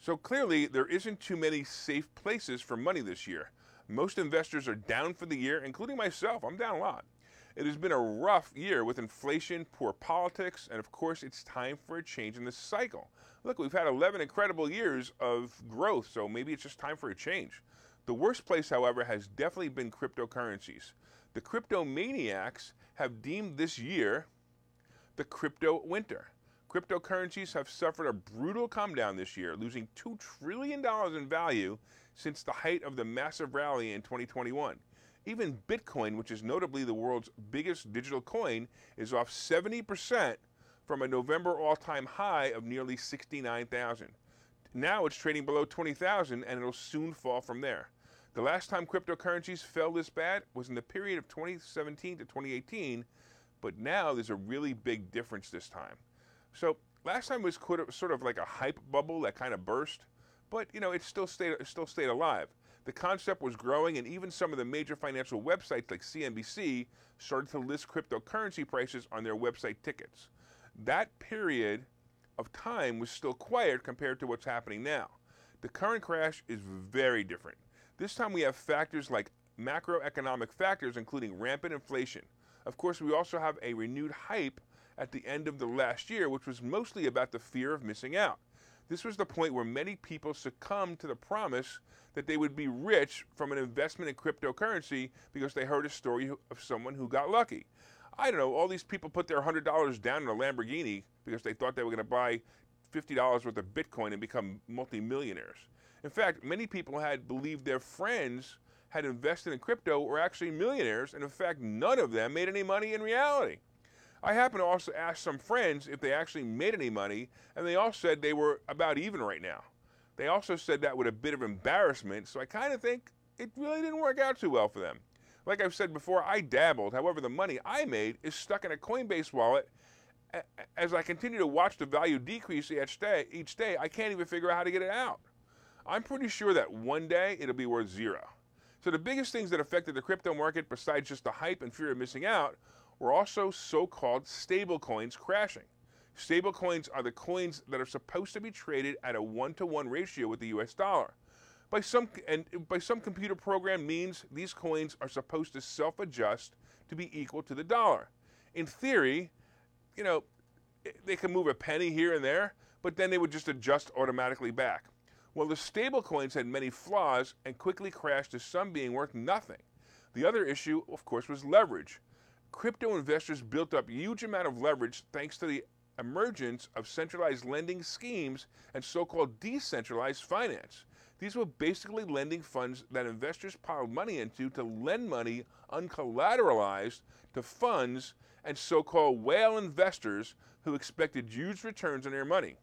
So clearly, there isn't too many safe places for money this year. Most investors are down for the year, including myself. I'm down a lot. It has been a rough year with inflation, poor politics, and of course, it's time for a change in this cycle. Look, we've had 11 incredible years of growth, so maybe it's just time for a change. The worst place, however, has definitely been cryptocurrencies. The crypto maniacs have deemed this year the crypto winter. Cryptocurrencies have suffered a brutal come down this year, losing $2 trillion in value since the height of the massive rally in 2021. Even Bitcoin, which is notably the world's biggest digital coin, is off 70% from a November all time high of nearly 69,000. Now it's trading below 20,000 and it'll soon fall from there. The last time cryptocurrencies fell this bad was in the period of 2017 to 2018, but now there's a really big difference this time. So last time was sort of like a hype bubble that kind of burst, but you know it still stayed it still stayed alive. The concept was growing, and even some of the major financial websites like CNBC started to list cryptocurrency prices on their website tickets. That period of time was still quiet compared to what's happening now. The current crash is very different. This time we have factors like macroeconomic factors, including rampant inflation. Of course, we also have a renewed hype at the end of the last year, which was mostly about the fear of missing out. This was the point where many people succumbed to the promise that they would be rich from an investment in cryptocurrency because they heard a story of someone who got lucky. I don't know, all these people put their $100 down in a Lamborghini because they thought they were going to buy $50 worth of Bitcoin and become multimillionaires. In fact, many people had believed their friends had invested in crypto were actually millionaires, and in fact, none of them made any money in reality. I happened to also ask some friends if they actually made any money, and they all said they were about even right now. They also said that with a bit of embarrassment, so I kind of think it really didn't work out too well for them. Like I've said before, I dabbled. However, the money I made is stuck in a Coinbase wallet. As I continue to watch the value decrease each day, each day, I can't even figure out how to get it out. I'm pretty sure that one day it'll be worth zero. So the biggest things that affected the crypto market, besides just the hype and fear of missing out, were also so-called stablecoins crashing. Stablecoins are the coins that are supposed to be traded at a one-to-one ratio with the US dollar. By some and by some computer program means these coins are supposed to self-adjust to be equal to the dollar. In theory, you know, eh, they can move a penny here and there, but then they would just adjust automatically back. Well, the stablecoins had many flaws and quickly crashed to some being worth nothing. The other issue, of course, was leverage crypto investors built up huge amount of leverage thanks to the emergence of centralized lending schemes and so-called decentralized finance. These were basically lending funds that investors piled money into to lend money uncollateralized to funds and so-called whale investors who expected huge returns on their money.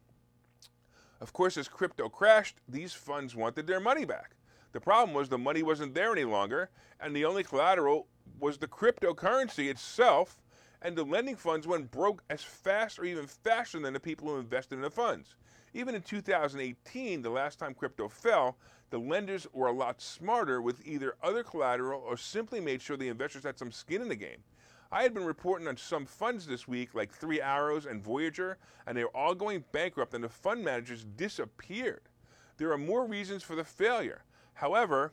Of course, as crypto crashed, these funds wanted their money back. The problem was the money wasn't there any longer, and the only collateral was the cryptocurrency itself, and the lending funds went broke as fast or even faster than the people who invested in the funds. Even in 2018, the last time crypto fell, the lenders were a lot smarter with either other collateral or simply made sure the investors had some skin in the game. I had been reporting on some funds this week, like Three Arrows and Voyager, and they were all going bankrupt and the fund managers disappeared. There are more reasons for the failure. However,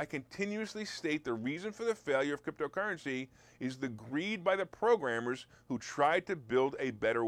I continuously state the reason for the failure of cryptocurrency is the greed by the programmers who tried to build a better